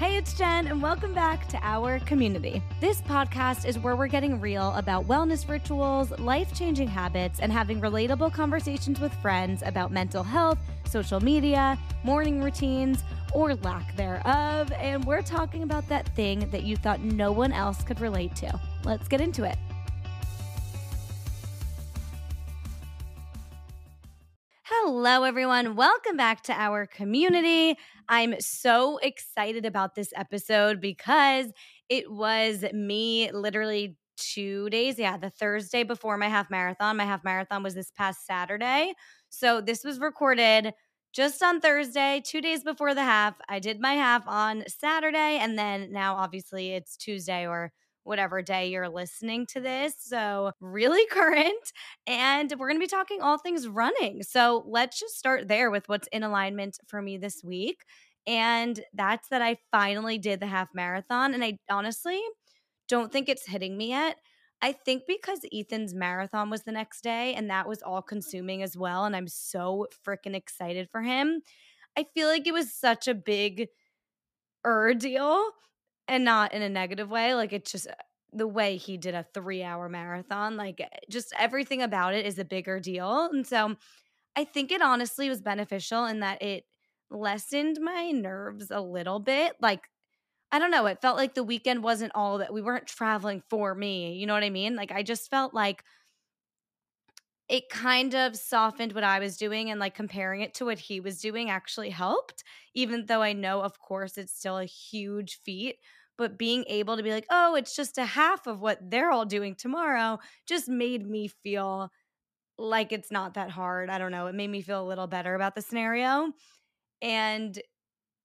Hey, it's Jen, and welcome back to our community. This podcast is where we're getting real about wellness rituals, life changing habits, and having relatable conversations with friends about mental health, social media, morning routines, or lack thereof. And we're talking about that thing that you thought no one else could relate to. Let's get into it. Hello, everyone. Welcome back to our community. I'm so excited about this episode because it was me literally two days. Yeah, the Thursday before my half marathon. My half marathon was this past Saturday. So this was recorded just on Thursday, two days before the half. I did my half on Saturday. And then now, obviously, it's Tuesday or whatever day you're listening to this. So, really current. And we're going to be talking all things running. So, let's just start there with what's in alignment for me this week. And that's that I finally did the half marathon. And I honestly don't think it's hitting me yet. I think because Ethan's marathon was the next day and that was all consuming as well. And I'm so freaking excited for him. I feel like it was such a big er deal and not in a negative way. Like it's just uh, the way he did a three hour marathon, like eh, just everything about it is a bigger deal. And so I think it honestly was beneficial in that it lessened my nerves a little bit. Like, I don't know, it felt like the weekend wasn't all that we weren't traveling for me. You know what I mean? Like, I just felt like it kind of softened what I was doing and like comparing it to what he was doing actually helped, even though I know, of course, it's still a huge feat but being able to be like, oh, it's just a half of what they're all doing tomorrow just made me feel like it's not that hard. I don't know. It made me feel a little better about the scenario. And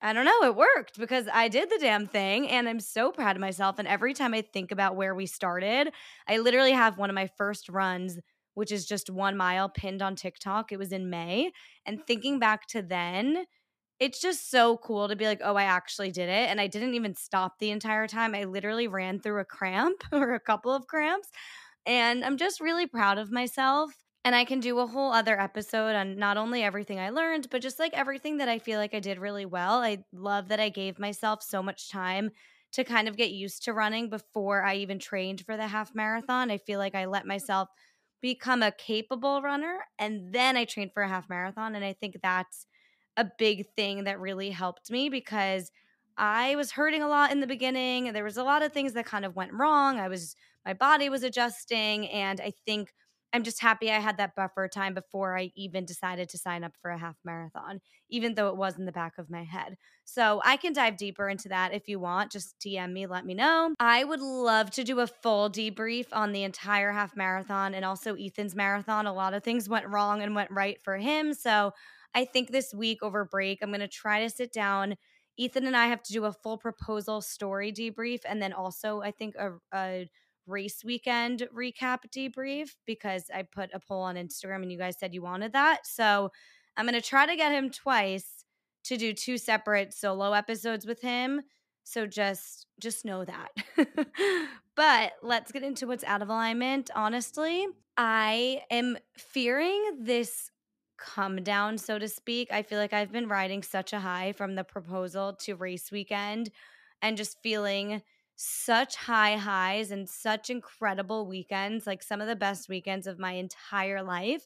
I don't know, it worked because I did the damn thing and I'm so proud of myself. And every time I think about where we started, I literally have one of my first runs, which is just one mile pinned on TikTok. It was in May. And thinking back to then, it's just so cool to be like, oh, I actually did it. And I didn't even stop the entire time. I literally ran through a cramp or a couple of cramps. And I'm just really proud of myself. And I can do a whole other episode on not only everything I learned, but just like everything that I feel like I did really well. I love that I gave myself so much time to kind of get used to running before I even trained for the half marathon. I feel like I let myself become a capable runner and then I trained for a half marathon. And I think that's a big thing that really helped me because I was hurting a lot in the beginning. There was a lot of things that kind of went wrong. I was my body was adjusting and I think I'm just happy I had that buffer time before I even decided to sign up for a half marathon, even though it was in the back of my head. So I can dive deeper into that if you want. Just DM me, let me know. I would love to do a full debrief on the entire half marathon and also Ethan's marathon. A lot of things went wrong and went right for him. So I think this week over break, I'm going to try to sit down. Ethan and I have to do a full proposal story debrief, and then also, I think, a, a race weekend recap debrief because I put a poll on Instagram and you guys said you wanted that. So I'm going to try to get him twice to do two separate solo episodes with him. So just just know that. but let's get into what's out of alignment. Honestly, I am fearing this come down, so to speak. I feel like I've been riding such a high from the proposal to race weekend and just feeling such high highs and such incredible weekends, like some of the best weekends of my entire life.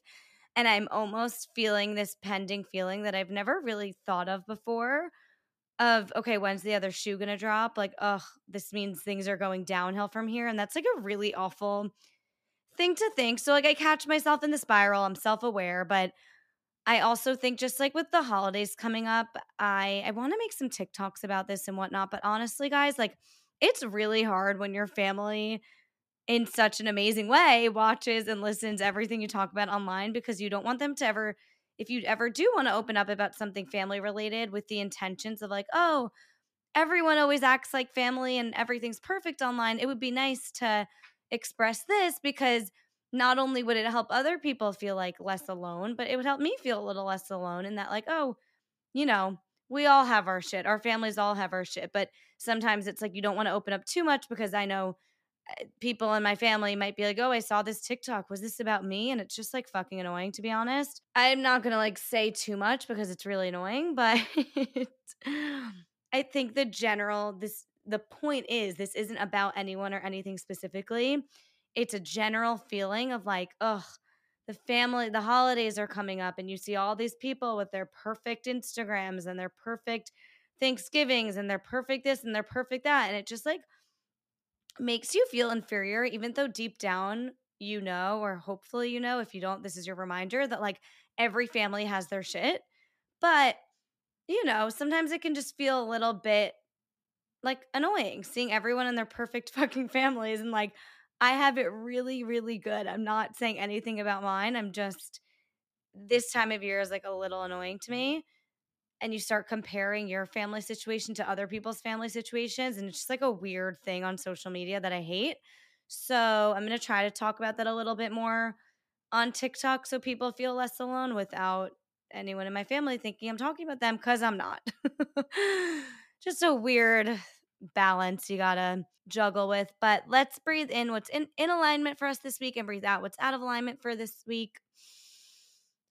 And I'm almost feeling this pending feeling that I've never really thought of before of okay, when's the other shoe gonna drop? Like, oh, this means things are going downhill from here. And that's like a really awful thing to think. So like I catch myself in the spiral. I'm self-aware, but I also think just like with the holidays coming up, I I want to make some TikToks about this and whatnot. But honestly, guys, like it's really hard when your family in such an amazing way watches and listens everything you talk about online because you don't want them to ever if you ever do want to open up about something family related with the intentions of like, oh, everyone always acts like family and everything's perfect online, it would be nice to express this because not only would it help other people feel like less alone, but it would help me feel a little less alone in that, like, oh, you know, we all have our shit. Our families all have our shit. But sometimes it's like you don't want to open up too much because I know eh, people in my family might be like, oh, I saw this TikTok. Was this about me? And it's just like fucking annoying, to be honest. I'm not going to like say too much because it's really annoying, but I think the general, this, the point is, this isn't about anyone or anything specifically it's a general feeling of like, ugh, the family, the holidays are coming up, and you see all these people with their perfect Instagrams and their perfect Thanksgivings and their perfect this and their perfect that. And it just like makes you feel inferior, even though deep down you know, or hopefully you know, if you don't, this is your reminder that like every family has their shit. But, you know, sometimes it can just feel a little bit like annoying seeing everyone in their perfect fucking families and like, I have it really, really good. I'm not saying anything about mine. I'm just, this time of year is like a little annoying to mm-hmm. me. And you start comparing your family situation to other people's family situations. And it's just like a weird thing on social media that I hate. So I'm going to try to talk about that a little bit more on TikTok so people feel less alone without anyone in my family thinking I'm talking about them because I'm not. just a weird balance you gotta juggle with. But let's breathe in what's in, in alignment for us this week and breathe out what's out of alignment for this week.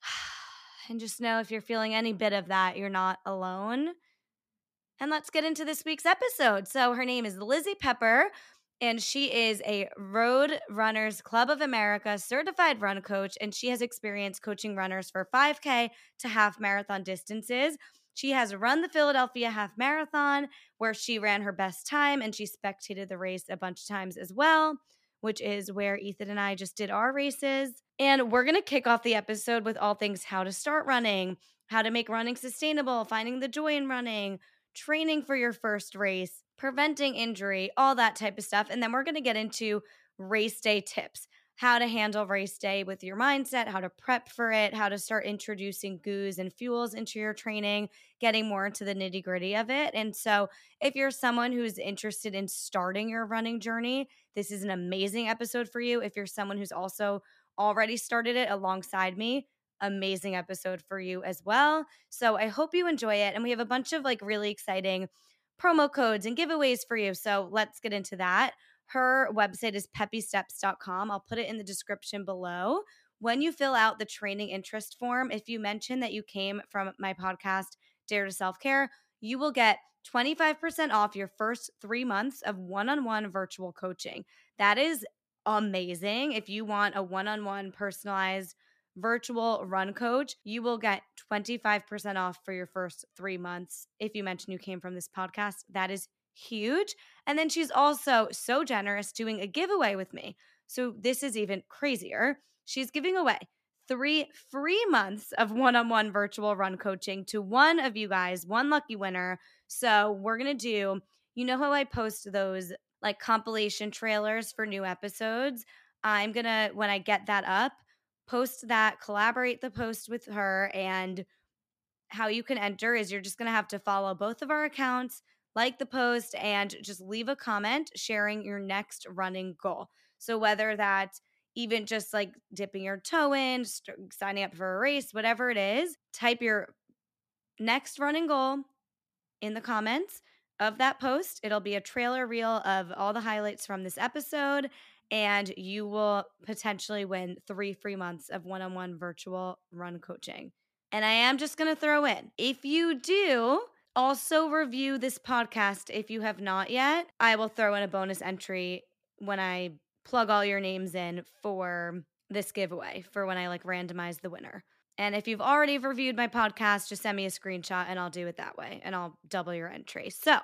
And just know if you're feeling any bit of that, you're not alone. And let's get into this week's episode. So her name is Lizzy Peper and she is a Road Runners Club of America certified run coach, and she has experience coaching runners for 5K to half marathon distances. She has run the Philadelphia Half Marathon, where she ran her best time, and she spectated the race a bunch of times as well, which is where Ethan and I just did our races. And we're going to kick off the episode with all things how to start running, how to make running sustainable, finding the joy in running, training for your first race, preventing injury, all that type of stuff. And then we're going to get into race day tips how to handle race day with your mindset, how to prep for it, how to start introducing goos and fuels into your training, getting more into the nitty gritty of it. And so, if you're someone who's interested in starting your running journey, this is an amazing episode for you. If you're someone who's also already started it alongside me, amazing episode for you as well. So, I hope you enjoy it. And we have a bunch of like really exciting promo codes and giveaways for you. So, let's get into that. Her website is peppysteps.com. I'll put it in the description below. When you fill out the training interest form, if you mention that you came from my podcast, Dare to Self Care, you will get 25% off your first three months of one on one virtual coaching. That is amazing. If you want a one on one personalized virtual run coach, you will get 25% off for your first three months. If you mention you came from this podcast, that is huge. And then she's also so generous doing a giveaway with me. So this is even crazier. She's giving away three free months of one on one virtual run coaching to one of you guys, one lucky winner. So we're going to do, you know, how I post those like compilation trailers for new episodes? I'm going to, when I get that up, post that, collaborate the post with her. And how you can enter is you're just going to have to follow both of our accounts like the post and just leave a comment sharing your next running goal. So, whether that's even just like dipping your toe in, signing up for a race, whatever it is, type your next running goal in the comments of that post. It'll be a trailer reel of all the highlights from this episode, and you will potentially win three free months of one on one virtual run coaching. And I am just going to throw in if you do also, review this podcast if you have not yet. I will throw in a bonus entry when I plug all your names in for this giveaway for when I like randomize the winner. And if you've already reviewed my podcast, just send me a screenshot and I'll do it that way and I'll double your entry. So,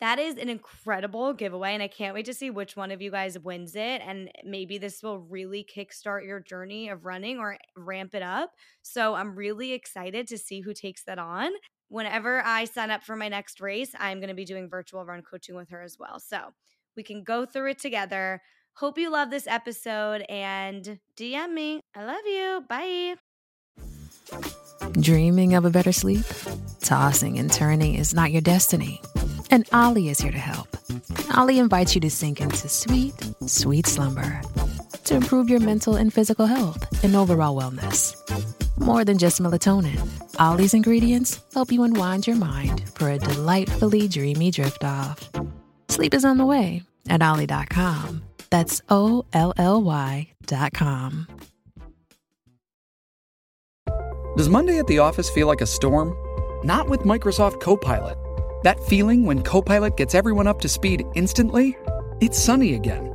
that is an incredible giveaway. And I can't wait to see which one of you guys wins it. And maybe this will really kickstart your journey of running or ramp it up. So I'm really excited to see who takes that on. Whenever I sign up for my next race, I'm going to be doing virtual run coaching with her as well. So we can go through it together. Hope you love this episode and DM me. I love you. Bye. Dreaming of a better sleep? Tossing and turning is not your destiny. And Olly is here to help. Olly invites you to sink into sweet, sweet slumber to improve your mental and physical health and overall wellness. More than just melatonin, Olly's ingredients help you unwind your mind for a delightfully dreamy drift off. Sleep is on the way at Olly.com. That's O L L Y.com. Does Monday at the office feel like a storm? Not with Microsoft Copilot. That feeling when Copilot gets everyone up to speed instantly? It's sunny again.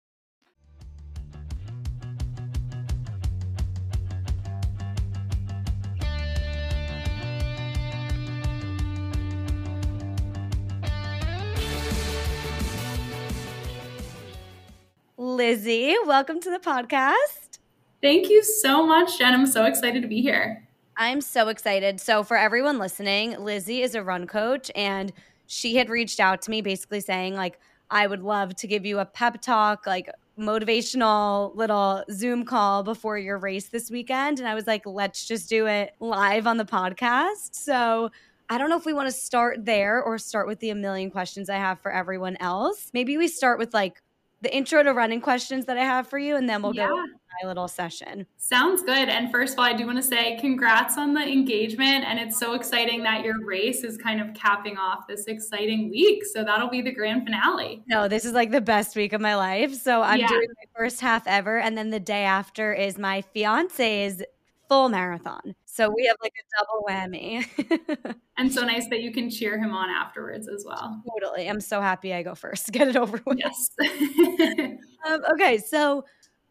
Lizzy, welcome to the podcast. Thank you so much, Jen. I'm so excited to be here. I'm so excited. So, for everyone listening, Lizzy is a run coach, and she had reached out to me basically saying, like, I would love to give you a pep talk, like motivational little Zoom call before your race this weekend. And I was like, let's just do it live on the podcast. So, I don't know if we want to start there or start with the a million questions I have for everyone else. Maybe we start with like the intro to running questions that I have for you, and then we'll yeah. go my little session. Sounds good. And first of all, I do want to say congrats on the engagement. And it's so exciting that your race is kind of capping off this exciting week. So that'll be the grand finale. No, this is like the best week of my life. So I'm yeah. doing my first half ever. And then the day after is my fiance's full marathon. So we have like a double whammy. and so nice that you can cheer him on afterwards as well. Totally. I'm so happy I go first. Get it over with. Yes. um, okay. So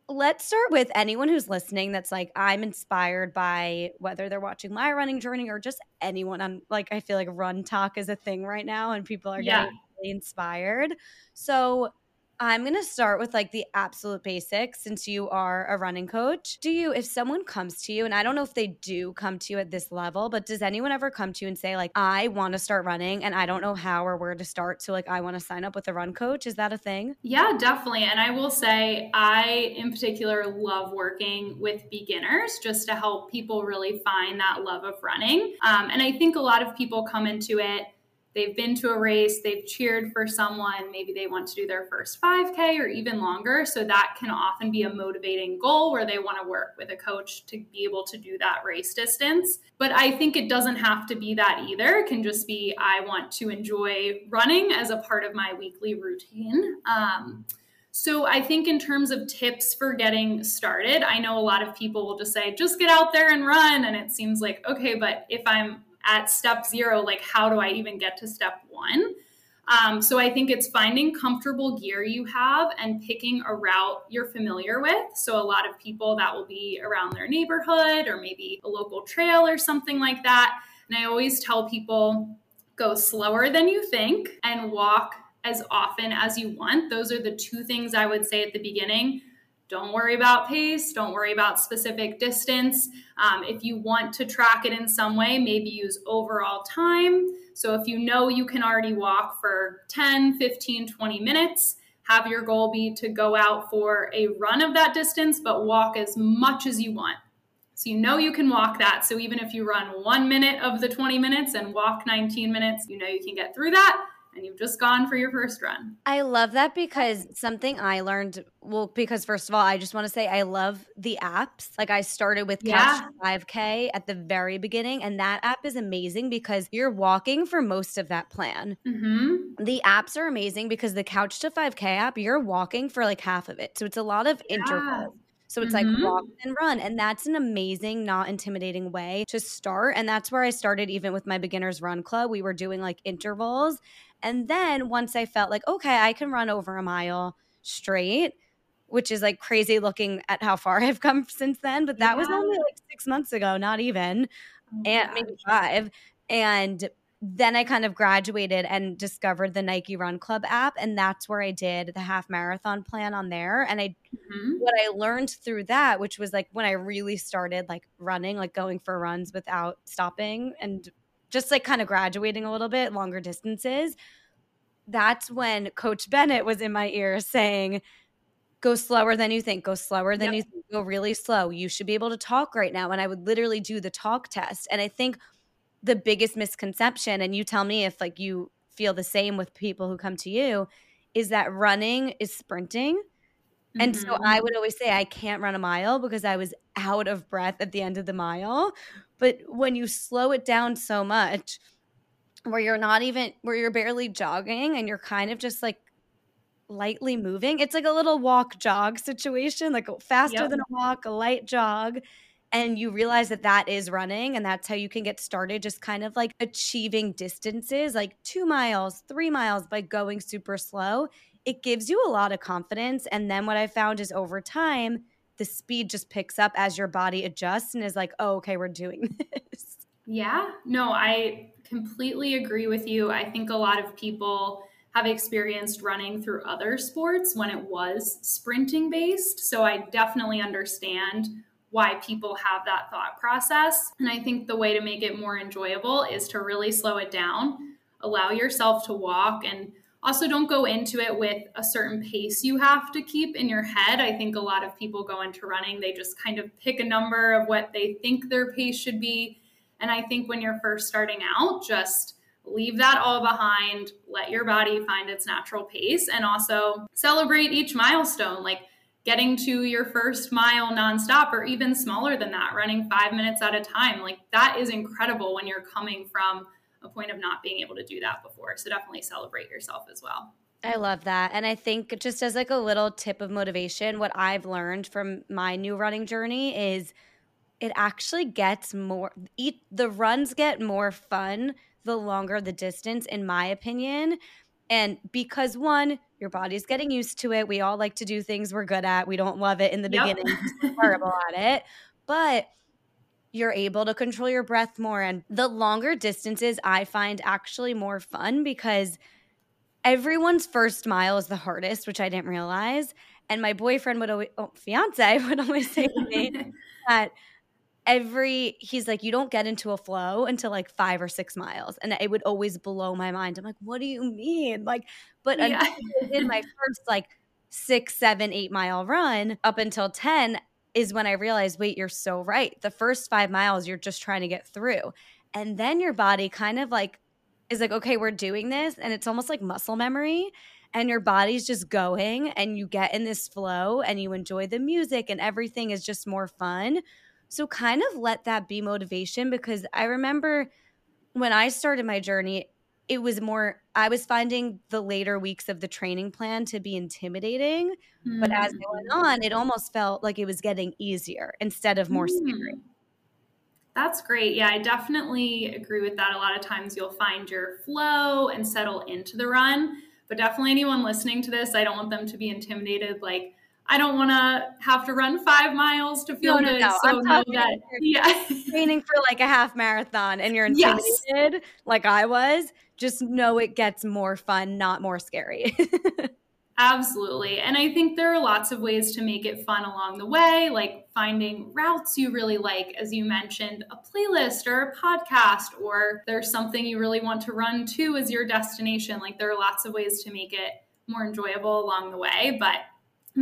let's start with anyone who's listening that's like, I'm inspired by whether they're watching my running journey or just anyone on like, I feel like RunTok is a thing right now and people are yeah. getting really inspired. So I'm going to start with like the absolute basics since you are a running coach. Do you, if someone comes to you, and I don't know if they do come to you at this level, but does anyone ever come to you and say, like, I want to start running and I don't know how or where to start? So, like, I want to sign up with a run coach? Is that a thing? Yeah, definitely. And I will say, I in particular love working with beginners just to help people really find that love of running. Um, and I think a lot of people come into it they've been to a race, they've cheered for someone, maybe they want to do their first 5K or even longer. So that can often be a motivating goal where they want to work with a coach to be able to do that race distance. But I think it doesn't have to be that either. It can just be I want to enjoy running as a part of my weekly routine. Um, so I think in terms of tips for getting started, I know a lot of people will just say, just get out there and run. And it seems like, okay, but if I'm at step zero, like how do I even get to step one? Um, so I think it's finding comfortable gear you have and picking a route you're familiar with. So a lot of people that will be around their neighborhood or maybe a local trail or something like that. And I always tell people go slower than you think and walk as often as you want. Those are the two things I would say at the beginning. Don't worry about pace. Don't worry about specific distance. Um, if you want to track it in some way, maybe use overall time. So if you know you can already walk for 10, 15, 20 minutes, have your goal be to go out for a run of that distance, but walk as much as you want. So you know you can walk that. So even if you run one minute of the 20 minutes and walk 19 minutes, you know you can get through that and you've just gone for your first run. I love that because something I learned, well, because first of all, I just want to say I love the apps. Like I started with Couch yeah. 5K at the very beginning, and that app is amazing because you're walking for most of that plan. Mm-hmm. The apps are amazing because the Couch to 5K app, you're walking for like half of it. So it's a lot of yeah. intervals. So it's mm-hmm. like walk and run. And that's an amazing, not intimidating way to start. And that's where I started, even with my beginners run club. We were doing like intervals. And then once I felt like, okay, I can run over a mile straight, which is like crazy looking at how far I've come since then. But that yeah. was only like six months ago, not even, oh, and maybe five. And then I kind of graduated and discovered the Nike Run Club app. And that's where I did the half marathon plan on there. And I, mm-hmm. what I learned through that, which was like when I really started like running, like going for runs without stopping and just like kind of graduating a little bit, longer distances. That's when Coach Bennett was in my ear saying, go slower than you think, go slower than yep. you think, go really slow. You should be able to talk right now. And I would literally do the talk test. And I think the biggest misconception and you tell me if like you feel the same with people who come to you is that running is sprinting mm-hmm. and so i mm-hmm. would always say i can't run a mile because i was out of breath at the end of the mile but when you slow it down so much where you're not even where you're barely jogging and you're kind of just like lightly moving it's like a little walk jog situation like faster yep. than a walk a light jog and you realize that that is running and that's how you can get started just kind of like achieving distances like 2 miles 3 miles by going super slow it gives you a lot of confidence and then what i found is over time the speed just picks up as your body adjusts and is like oh okay we're doing this. Yeah. No i completely agree with you. I think a lot of people have experienced running through other sports when it was sprinting based. So i definitely understand why people have that thought process. And I think the way to make it more enjoyable is to really slow it down, allow yourself to walk, and also don't go into it with a certain pace you have to keep in your head. I think a lot of people go into running, they just kind of pick a number of what they think their pace should be. And I think when you're first starting out, just leave that all behind, let your body find its natural pace, and also celebrate each milestone. Like, getting to your first mile nonstop or even smaller than that, running five minutes at a time. Like that is incredible when you're coming from a point of not being able to do that before. So definitely celebrate yourself as well. I love that. And I think just as like a little tip of motivation, what I've learned from my new running journey is it actually gets more eat the runs get more fun the longer the distance in my opinion. And because one, your body's getting used to it. We all like to do things we're good at. We don't love it in the yep. beginning, we're horrible at it. But you're able to control your breath more. And the longer distances I find actually more fun because everyone's first mile is the hardest, which I didn't realize. And my boyfriend would always, oh, fiance would always say to me that every he's like you don't get into a flow until like five or six miles and it would always blow my mind i'm like what do you mean like but yeah. in my first like six seven eight mile run up until 10 is when i realized wait you're so right. The first five miles you're just trying to get through. And then your body kind of like is like okay we're doing this. And it's almost like muscle memory. And your body's just going and you get in this flow and you enjoy the music and everything is just more fun. So kind of let that be motivation because I remember when I started my journey, it was more I was finding the later weeks of the training plan to be intimidating, mm. but as it went mm. on, it almost felt like it was getting easier instead of more mm. scary. That's great. Yeah, I definitely agree with that. A lot of times you'll find your flow and settle into the run. But definitely anyone listening to this, I don't want them to be intimidated like I don't want to have to run five miles to feel no, good. No, So know that, yeah, training for like a half marathon and you're intimidated, yes. like I was. Just know it gets more fun, not more scary. Absolutely. And I think there are lots of ways to make it fun along the way, like finding routes you really like, as you mentioned, a playlist or a podcast, or there's something you really want to run to as your destination. Like there are lots of ways to make it more enjoyable along the way. But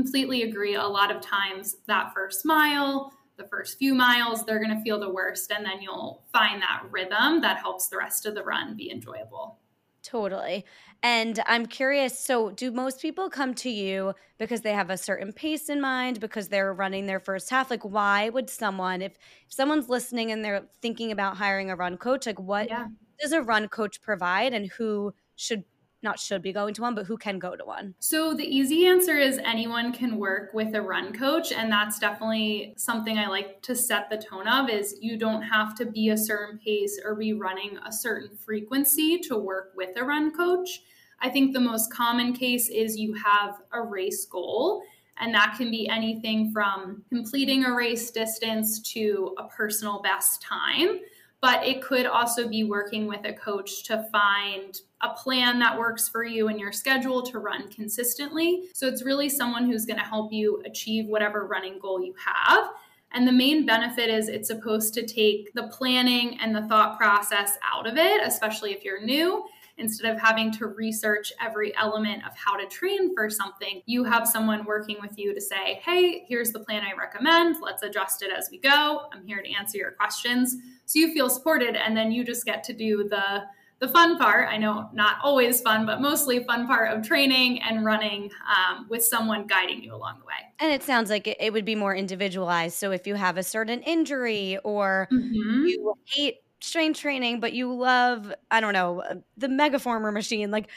completely agree. A lot of times, that first mile, the first few miles, they're going to feel the worst. And then you'll find that rhythm that helps the rest of the run be enjoyable. Totally. And I'm curious so, do most people come to you because they have a certain pace in mind, because they're running their first half? Like, why would someone, if, if someone's listening and they're thinking about hiring a run coach, like, what yeah. does a run coach provide and who should not should be going to one, but who can go to one? So the easy answer is anyone can work with a run coach and that's definitely something I like to set the tone of is you don't have to be a certain pace or be running a certain frequency to work with a run coach. I think the most common case is you have a race goal and that can be anything from completing a race distance to a personal best time but it could also be working with a coach to find a plan that works for you and your schedule to run consistently. So it's really someone who's going to help you achieve whatever running goal you have. And the main benefit is it's supposed to take the planning and the thought process out of it, especially if you're new. Instead of having to research every element of how to train for something, you have someone working with you to say, hey, here's the plan I recommend. Let's adjust it as we go. I'm here to answer your questions. So you feel supported, and then you just get to do the the fun part, I know not always fun, but mostly fun part of training and running um, with someone guiding you along the way. And it sounds like it, would be more individualized. So if you have a certain injury or mm-hmm. you hate strength training, but you love, I don't know, the megaformer machine, like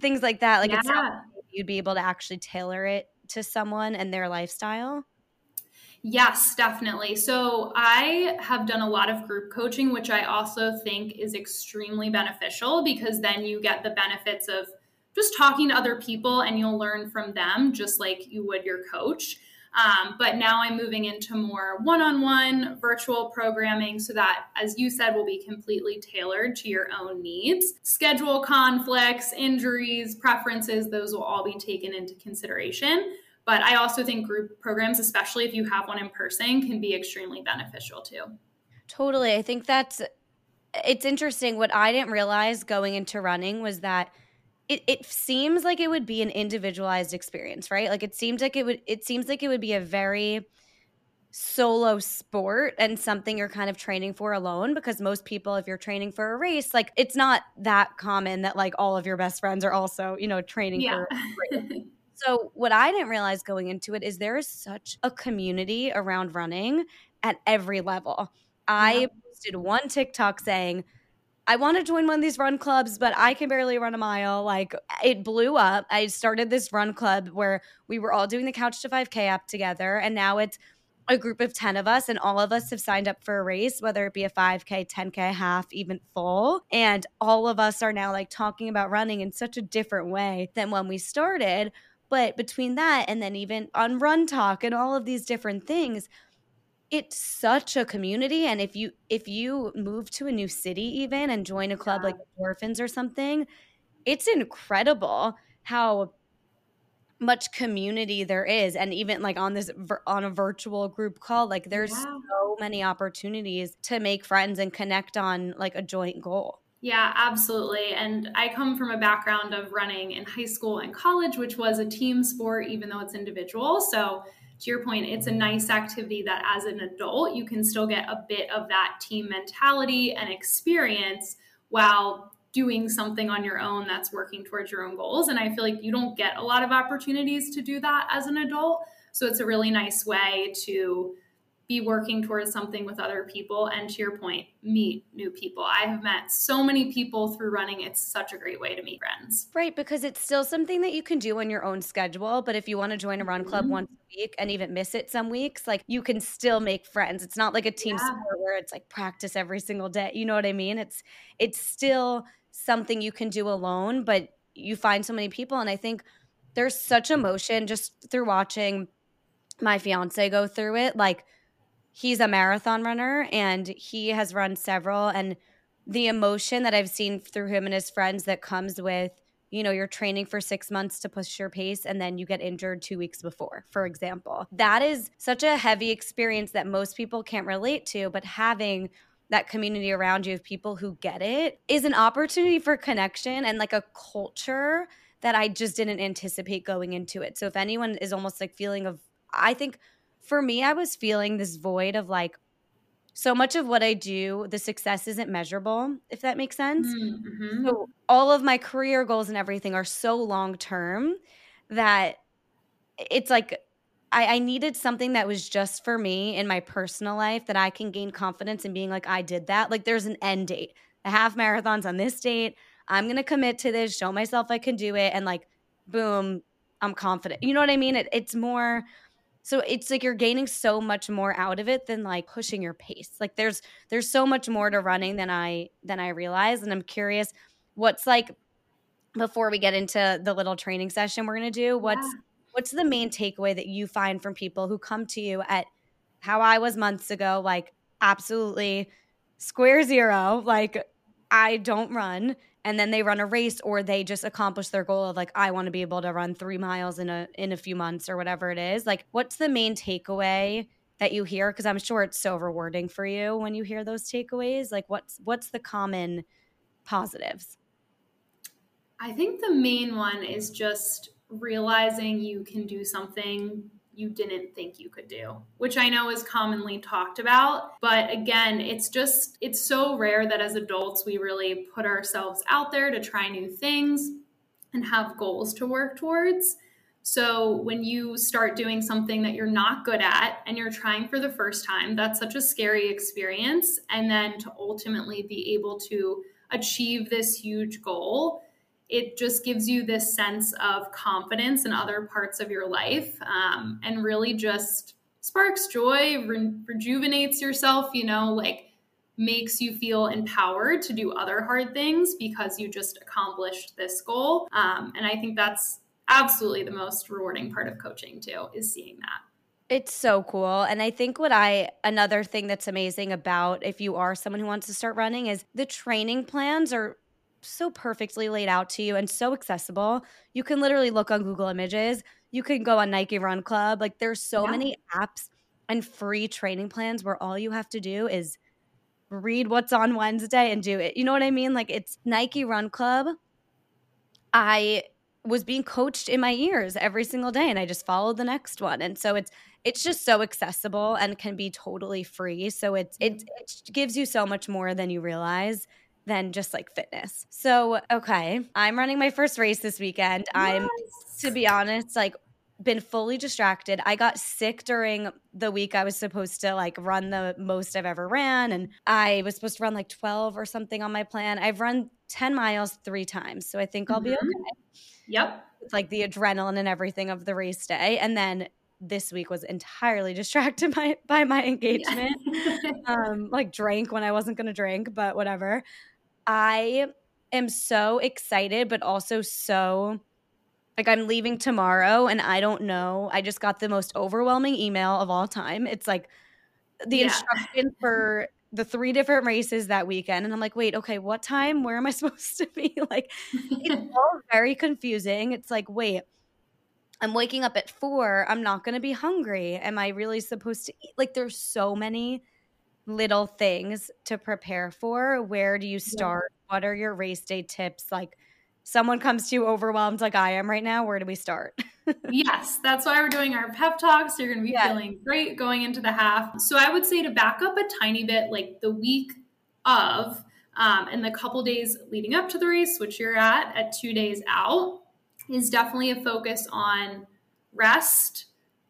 things like that, like yeah. it's you'd be able to actually tailor it to someone and their lifestyle. Yes, definitely. So I have done a lot of group coaching, which I also think is extremely beneficial because then you get the benefits of just talking to other people and you'll learn from them just like you would your coach. Um, but now I'm moving into more one on one virtual programming so that, as you said, will be completely tailored to your own needs. Schedule conflicts, injuries, preferences, those will all be taken into consideration. But I also think group programs, especially if you have one in person, can be extremely beneficial too. Totally. I think that's it's interesting. What I didn't realize going into running was that it, it seems like it would be an individualized experience, right? Like it seems like it would it seems like it would be a very solo sport and something you're kind of training for alone because most people if you're training for a race like it's not that common that like all of your best friends are also you know training yeah. for a race. So, what I didn't realize going into it is there is such a community around running at every level. I posted one TikTok saying, I want to join one of these run clubs, but I can barely run a mile. Like it blew up. I started this run club where we were all doing the Couch to 5K app together. And now it's a group of 10 of us, and all of us have signed up for a race, whether it be a 5K, 10K, half, even full. And all of us are now like talking about running in such a different way than when we started. But between that and then even on RunTok and all of these different things, it's such a community and if you if you move to a new city even and join a club yeah. like orphans or something it's incredible how much community there is and even like on this on a virtual group call like there's yeah. so many opportunities to make friends and connect on like a joint goal yeah, absolutely. And I come from a background of running in high school and college, which was a team sport, even though it's individual. So, to your point, it's a nice activity that as an adult, you can still get a bit of that team mentality and experience while doing something on your own that's working towards your own goals. And I feel like you don't get a lot of opportunities to do that as an adult. So, it's a really nice way to be working towards something with other people and to your point meet new people. I have met so many people through running. It's such a great way to meet friends. Right because it's still something that you can do on your own schedule but if you want to join a run club mm-hmm. once a week and even miss it some weeks like you can still make friends. It's not like a team yeah. sport where it's like practice every single day you know what i mean? It's it's still something you can do alone but you find so many people and i think there's such emotion just through watching my fiance go through it like he's a marathon runner and he has run several and the emotion that I've seen through him and his friends that comes with you know you're training for 6 months to push your pace and then you get injured 2 weeks before for example that is such a heavy experience that most people can't relate to but having that community around you of people who get it is an opportunity for connection and like a culture that I just didn't anticipate going into it. So if anyone is almost like feeling of I think for me, I was feeling this void of like, so much of what I do, the success isn't measurable, if that makes sense. Mm-hmm. So all of my career goals and everything are so long term that it's like I, I, needed something that was just for me in my personal life that I can gain confidence in being like, I did that. Like there's an end date. The half marathon's on this date. I'm going to commit to this, show myself I can do it. And like, boom, I'm confident. You know what I mean? It, it's more, so it's like you're gaining so much more out of it than like pushing your pace. Like there's, there's so much more to running than I, than I realize And I'm curious what's like, before we get into the little training session we're going to do, what's, yeah. what's the main takeaway that you find from people who come to you at how I was months ago, like absolutely square zero, like I don't run and then they run a race or they just accomplish their goal of like I want to be able to run 3 miles in a in a few months or whatever it is. Like what's the main takeaway that you hear because I'm sure it's so rewarding for you when you hear those takeaways. Like what's what's the common positives? I think the main one is just realizing you can do something you didn't think you could do, which I know is commonly talked about. But again, it's just, it's so rare that as adults we really put ourselves out there to try new things and have goals to work towards. So when you start doing something that you're not good at and you're trying for the first time, that's such a scary experience. And then to ultimately be able to achieve this huge goal it just gives you this sense of confidence in other parts of your life um, and really just sparks joy, re- rejuvenates yourself, you know, like makes you feel empowered to do other hard things because you just accomplished this goal. Um, and I think that's absolutely the most rewarding part of coaching, too, is seeing that. It's so cool. And I think what I, another thing that's amazing about if you are someone who wants to start running is the training plans are so perfectly laid out to you and so accessible. You can literally look on Google Images. You can go on Nike Run Club. Like there's so yeah. many apps and free training plans where all you have to do is read what's on Wednesday and do it. You know what I mean? Like it's Nike Run Club. I was being coached in my ears every single day and I just followed the next one. And so it's it's just so accessible and can be totally free. So it's it, it gives you so much more than you realize than just like fitness. So, okay, I'm running my first race this weekend. Yes. I'm, to be honest, like been fully distracted. I got sick during the week I was supposed to like run the most I've ever ran. And I was supposed to run like 12 or something on my plan. I've run 10 miles three times. So I think I'll be mm-hmm. okay. Yep. It's like the adrenaline and everything of the race day. And then this week was entirely distracted by by my engagement. Yeah. um, like drank when I wasn't gonna drink, but whatever. I am so excited, but also so like I'm leaving tomorrow and I don't know. I just got the most overwhelming email of all time. It's like the yeah. instructions for the three different races that weekend. And I'm like, wait, okay, what time? Where am I supposed to be? Like, it's all very confusing. It's like, wait, I'm waking up at four. I'm not going to be hungry. Am I really supposed to eat? Like, there's so many little things to prepare for? Where do you start? Yeah. What are your race day tips? Like someone comes to you overwhelmed like I am right now, where do we start? yes, that's why we're doing our pep talks. You're going to be yeah. feeling great going into the half. So I would say to back up a tiny bit, like the week of um, and the couple days leading up to the race, which you're at at two days out, is definitely a focus on rest,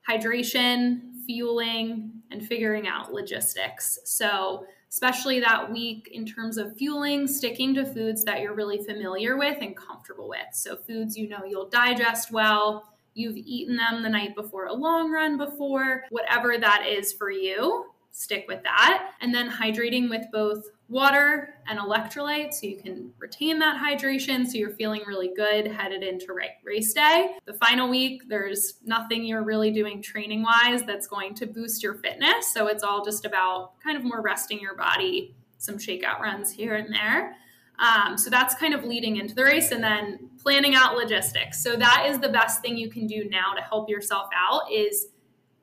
hydration, fueling, and figuring out logistics. So, especially that week in terms of fueling, sticking to foods that you're really familiar with and comfortable with. So, foods you know you'll digest well, you've eaten them the night before a long run before, whatever that is for you, stick with that. And then hydrating with both water and electrolytes so you can retain that hydration so you're feeling really good headed into race day. The final week, there's nothing you're really doing training wise that's going to boost your fitness. So it's all just about kind of more resting your body, some shakeout runs here and there. Um, so that's kind of leading into the race and then planning out logistics. So that is the best thing you can do now to help yourself out is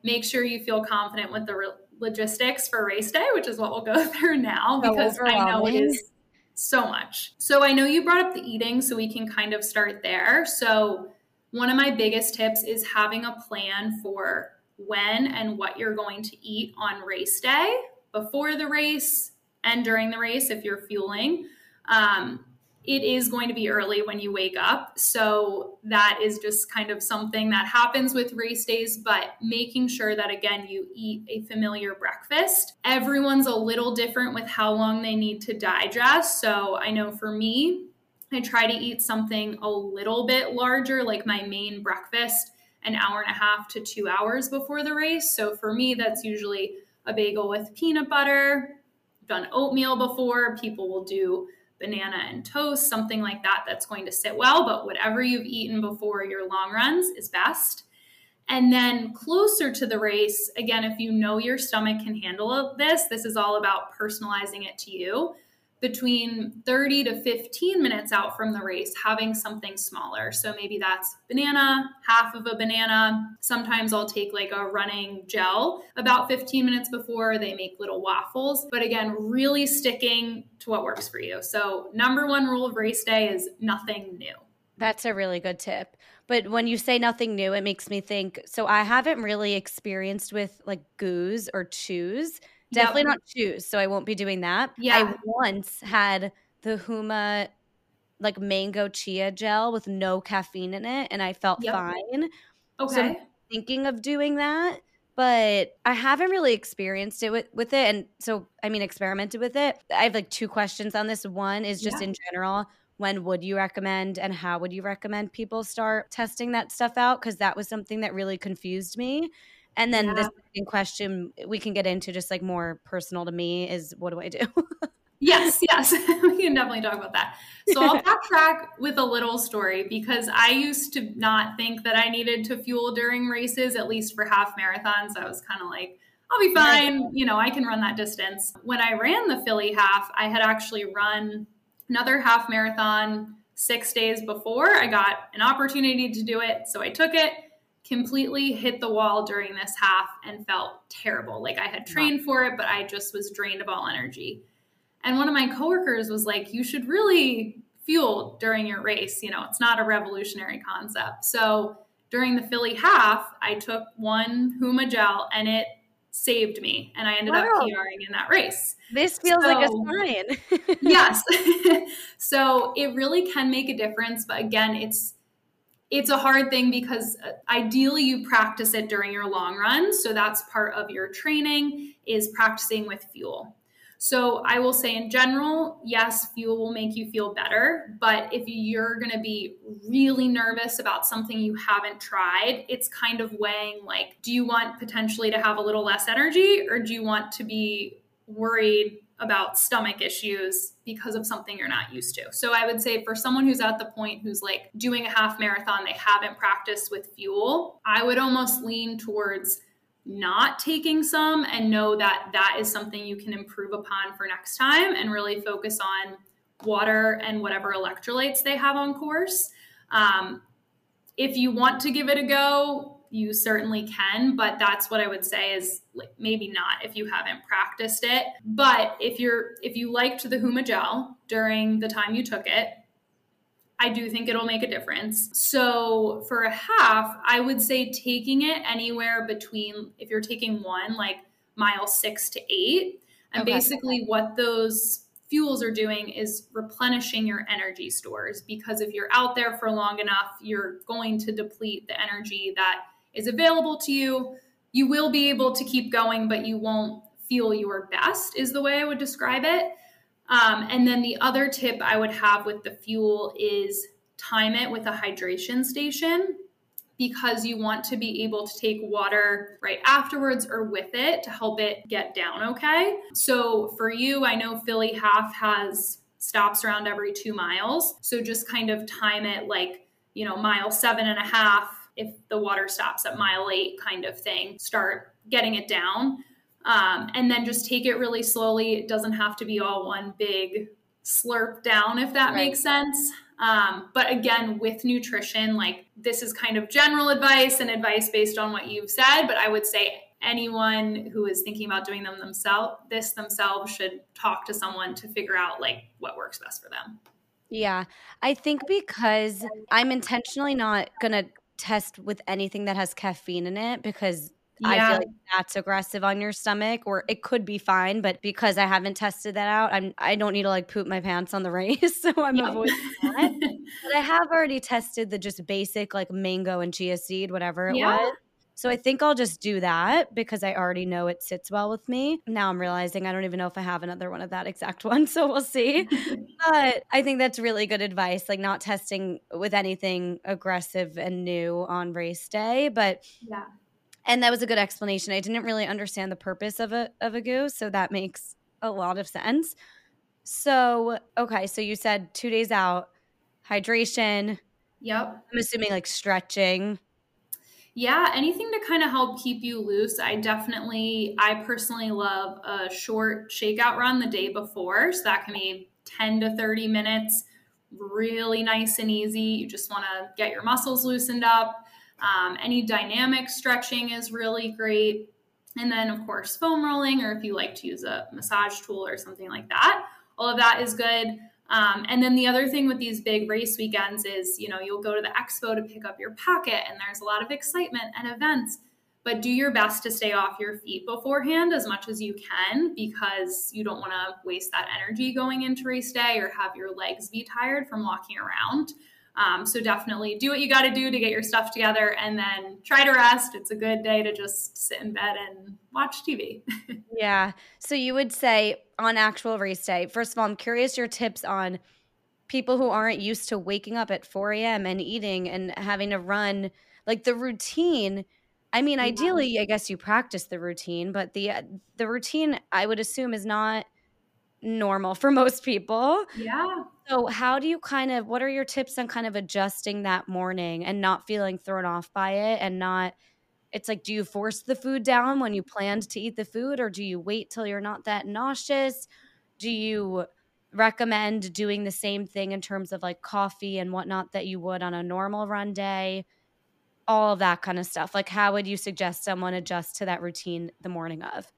make sure you feel confident with the re- logistics for race day, which is what we'll go through now because I know it is so much. So I know you brought up the eating, so we can kind of start there. So one of my biggest tips is having a plan for when and what you're going to eat on race day, before the race, and during the race if you're fueling. Um, it is going to be early when you wake up. So that is just kind of something that happens with race days, but making sure that again, you eat a familiar breakfast. Everyone's a little different with how long they need to digest. So I know for me, I try to eat something a little bit larger, like my main breakfast, an hour and a half to two hours before the race. So for me, that's usually a bagel with peanut butter. I've done oatmeal before. People will do banana and toast, something like that, that's going to sit well. But whatever you've eaten before your long runs is best. And then closer to the race, again, if you know your stomach can handle this, this is all about personalizing it to you between 30 to 15 minutes out from the race having something smaller. So maybe that's banana, half of a banana. Sometimes I'll take like a running gel about 15 minutes before they make little waffles. But again, really sticking to what works for you. So, number one rule of race day is nothing new. That's a really good tip. But when you say nothing new, it makes me think. So I haven't really experienced with like goos or chews. Definitely not chews, so I won't be doing that. Yeah. I once had the Huma like mango chia gel with no caffeine in it and I felt yep. fine. Okay. So I'm thinking of doing that, but I haven't really experienced it with, with it. And so, I mean, experimented with it. I have like two questions on this. One is just yeah. in general, when would you recommend and how would you recommend people start testing that stuff out? Because that was something that really confused me. And then yeah. the second question we can get into just like more personal to me is what do I do? yes, yes. we can definitely talk about that. So I'll backtrack with a little story because I used to not think that I needed to fuel during races, at least for half marathons. I was kind of like, I'll be fine. You know, I can run that distance. When I ran the Philly half, I had actually run another half marathon six days before. I got an opportunity to do it. So I took it completely hit the wall during this half and felt terrible. Like I had trained for it, but I just was drained of all energy. And one of my coworkers was like, You should really fuel during your race. You know, it's not a revolutionary concept. So during the Philly half, I took one Huma gel and it saved me. And I ended wow. up PRing in that race. This feels so, like a sign. yes. so it really can make a difference. But again, it's it's a hard thing because uh, ideally you practice it during your long run. So that's part of your training is practicing with fuel. So i will say in general yes fuel will make you feel better but if you're going to be really nervous about something you haven't tried it's kind of weighing like do you want potentially to have a little less energy or do you want to be worried about stomach issues because of something you're not used to. So I would say for someone who's at the point who's like doing a half marathon, they haven't practiced with fuel, I would almost lean towards not taking some and know that that is something you can improve upon for next time and really focus on water and whatever electrolytes they have on course. Um, if you want to give it a go, you certainly can, but that's what I would say is maybe not if you haven't practiced it. But if you're if you liked the Huma gel during the time you took it, I do think it'll make a difference. So for a half, I would say taking it anywhere between if you're taking one like mile 6 to 8 and okay. basically what those fuels are doing is replenishing your energy stores because if you're out there for long enough, you're going to deplete the energy that is available to you, you will be able to keep going, but you won't feel your best, is the way I would describe it. Um, and then the other tip I would have with the fuel is time it with a hydration station because you want to be able to take water right afterwards or with it to help it get down okay. So for you, I know Philly half has stops around every two miles. So just kind of time it like, you know, mile seven and a half if the water stops at mile eight kind of thing start getting it down. Um, and then just take it really slowly. It doesn't have to be all one big slurp down if that right. makes sense. Um, but again with nutrition like this is kind of general advice and advice based on what you've said but i would say anyone who is thinking about doing them themselves this themselves should talk to someone to figure out like what works best for them. Yeah. I think because i'm intentionally not gonna test with anything that has caffeine in it because yeah. I feel like that's aggressive on your stomach, or it could be fine, but because I haven't tested that out, I'm I don't need to like poop my pants on the race, so I'm yeah. avoiding that. but I have already tested the just basic like mango and chia seed, whatever it yeah. was. So I think I'll just do that because I already know it sits well with me. Now I'm realizing I don't even know if I have another one of that exact one. So we'll see. but I think that's really good advice, like not testing with anything aggressive and new on race day. But yeah. And that was a good explanation. I didn't really understand the purpose of a of a goose, so that makes a lot of sense. So, okay, so you said 2 days out, hydration. Yep. I'm assuming like stretching. Yeah, anything to kind of help keep you loose. I definitely, I personally love a short shakeout run the day before. So that can be 10 to 30 minutes, really nice and easy. You just want to get your muscles loosened up. Um, any dynamic stretching is really great. And then, of course, foam rolling, or if you like to use a massage tool or something like that, all of that is good. Um, and then the other thing with these big race weekends is, you know, you'll go to the expo to pick up your packet and there's a lot of excitement and events, but do your best to stay off your feet beforehand as much as you can because you don't want to waste that energy going into race day or have your legs be tired from walking around. Um, so definitely do what you got to do to get your stuff together and then try to rest. It's a good day to just sit in bed and watch TV. yeah. So you would say on actual race day, first of all, I'm curious your tips on people who aren't used to waking up at 4 a.m. and eating and having to run like the routine. I mean, ideally, I guess you practice the routine, but the the routine I would assume is not normal for most people. Yeah. So, how do you kind of, what are your tips on kind of adjusting that morning and not feeling thrown off by it and not, it's like, do you force the food down when you planned to eat the food or do you wait till you're not that nauseous? Do you recommend doing the same thing in terms of like coffee and whatnot that you would on a normal run day? All of that kind of stuff. Like, how would you suggest someone adjust to that routine the morning of?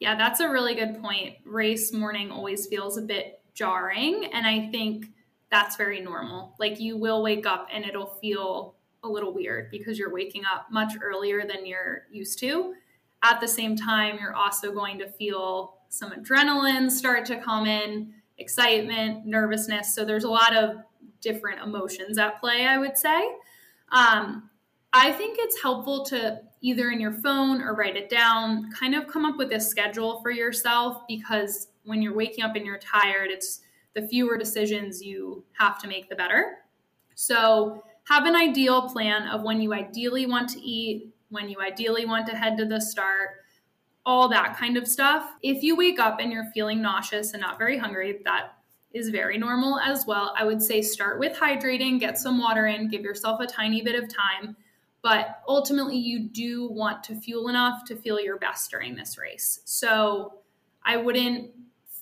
Yeah, that's a really good point. Race morning always feels a bit jarring. And I think that's very normal. Like you will wake up and it'll feel a little weird because you're waking up much earlier than you're used to. At the same time, you're also going to feel some adrenaline start to come in, excitement, nervousness. So there's a lot of different emotions at play, I would say. Um, I think it's helpful to either in your phone or write it down, kind of come up with a schedule for yourself because when you're waking up and you're tired, it's the fewer decisions you have to make, the better. So, have an ideal plan of when you ideally want to eat, when you ideally want to head to the start, all that kind of stuff. If you wake up and you're feeling nauseous and not very hungry, that is very normal as well. I would say start with hydrating, get some water in, give yourself a tiny bit of time. But ultimately, you do want to fuel enough to feel your best during this race. So I wouldn't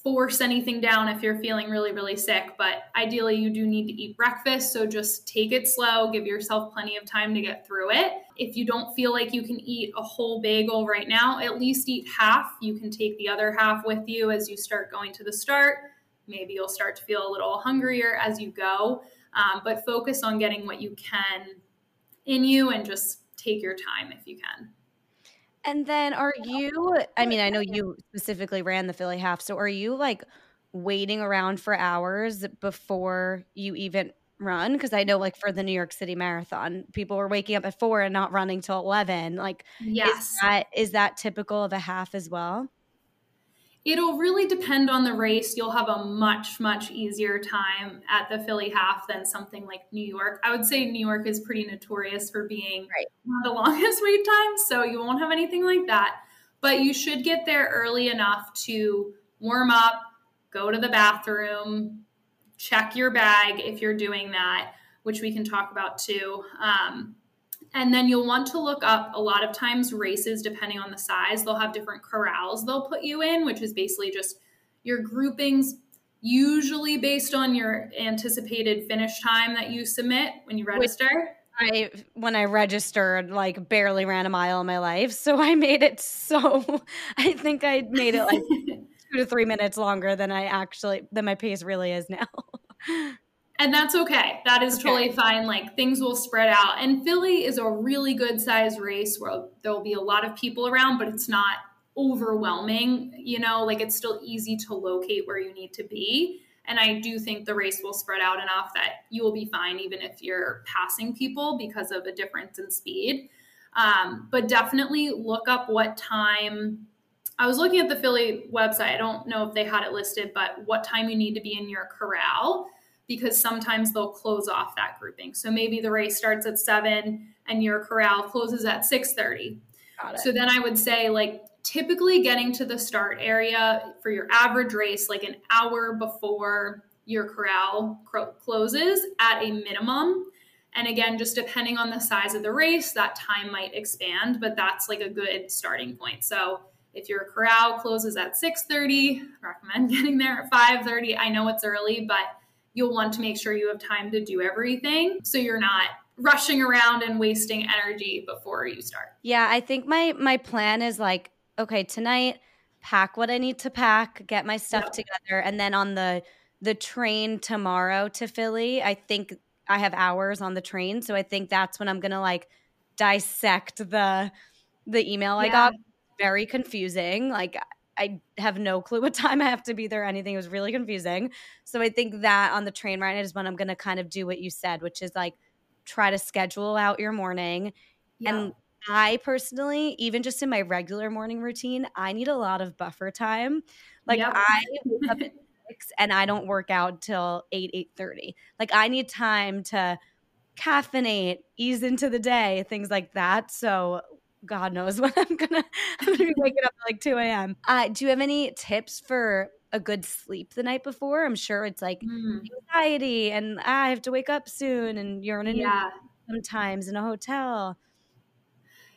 force anything down if you're feeling really, really sick. But ideally, you do need to eat breakfast. So just take it slow, give yourself plenty of time to get through it. If you don't feel like you can eat a whole bagel right now, at least eat half. You can take the other half with you as you start going to the start. Maybe you'll start to feel a little hungrier as you go. Um, but focus on getting what you can in you and just take your time if you can. And then are you I mean, I know you specifically ran the Philly half, so are you like waiting around for hours before you even run? Because I know like for the New York City Marathon, people were waking up at four and not running till eleven. Like yes. is that is that typical of a half as well? It'll really depend on the race. You'll have a much, much easier time at the Philly half than something like New York. I would say New York is pretty notorious for being right. the longest wait time, so you won't have anything like that. But you should get there early enough to warm up, go to the bathroom, check your bag if you're doing that, which we can talk about too. Um, and then you'll want to look up a lot of times races, depending on the size, they'll have different corrals they'll put you in, which is basically just your groupings, usually based on your anticipated finish time that you submit when you register. I when I registered, like barely ran a mile in my life, so I made it so. I think I made it like two to three minutes longer than I actually than my pace really is now. And that's okay. That is okay. totally fine. Like things will spread out. And Philly is a really good size race where there'll be a lot of people around, but it's not overwhelming. You know, like it's still easy to locate where you need to be. And I do think the race will spread out enough that you will be fine, even if you're passing people because of a difference in speed. Um, but definitely look up what time. I was looking at the Philly website. I don't know if they had it listed, but what time you need to be in your corral because sometimes they'll close off that grouping. So maybe the race starts at seven and your corral closes at six thirty. So then I would say like typically getting to the start area for your average race like an hour before your corral closes at a minimum and again, just depending on the size of the race, that time might expand, but that's like a good starting point. So if your corral closes at 6:30, recommend getting there at 5:30. I know it's early, but you'll want to make sure you have time to do everything so you're not rushing around and wasting energy before you start. Yeah, I think my my plan is like, okay, tonight pack what I need to pack, get my stuff yep. together, and then on the the train tomorrow to Philly, I think I have hours on the train, so I think that's when I'm gonna like dissect the the email yeah. I got. Very confusing. Like I have no clue what time I have to be there. anything. It was really confusing. So I think that on the train ride is when I'm gonna kind of do what you said, which is like try to schedule out your morning. Yeah. And I personally, even just in my regular morning routine, I need a lot of buffer time. Like yep. I wake up at six and I don't work out till eight, eight thirty. Like I need time to caffeinate, ease into the day, things like that. So God knows when I'm gonna I'm gonna be waking up at like 2 a.m. Uh, do you have any tips for a good sleep the night before? I'm sure it's like mm. anxiety and ah, I have to wake up soon and you're in a yeah. sometimes in a hotel.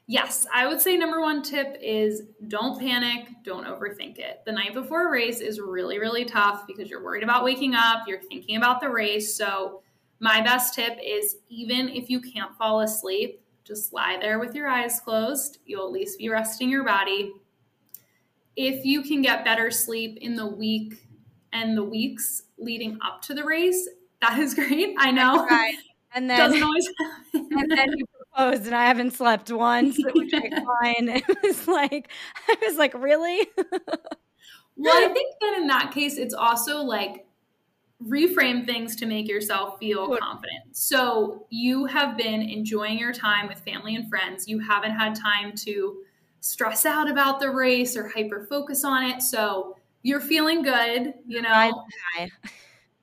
Yes, I would say number one tip is don't panic, don't overthink it. The night before a race is really, really tough because you're worried about waking up, you're thinking about the race. So, my best tip is even if you can't fall asleep, just lie there with your eyes closed. You'll at least be resting your body. If you can get better sleep in the week and the weeks leading up to the race, that is great. I know. Right. And then doesn't always and then you proposed and I haven't slept once, which I fine. It was like I was like, really? well, I think that in that case, it's also like reframe things to make yourself feel confident. So you have been enjoying your time with family and friends. You haven't had time to stress out about the race or hyper focus on it. So you're feeling good, you know.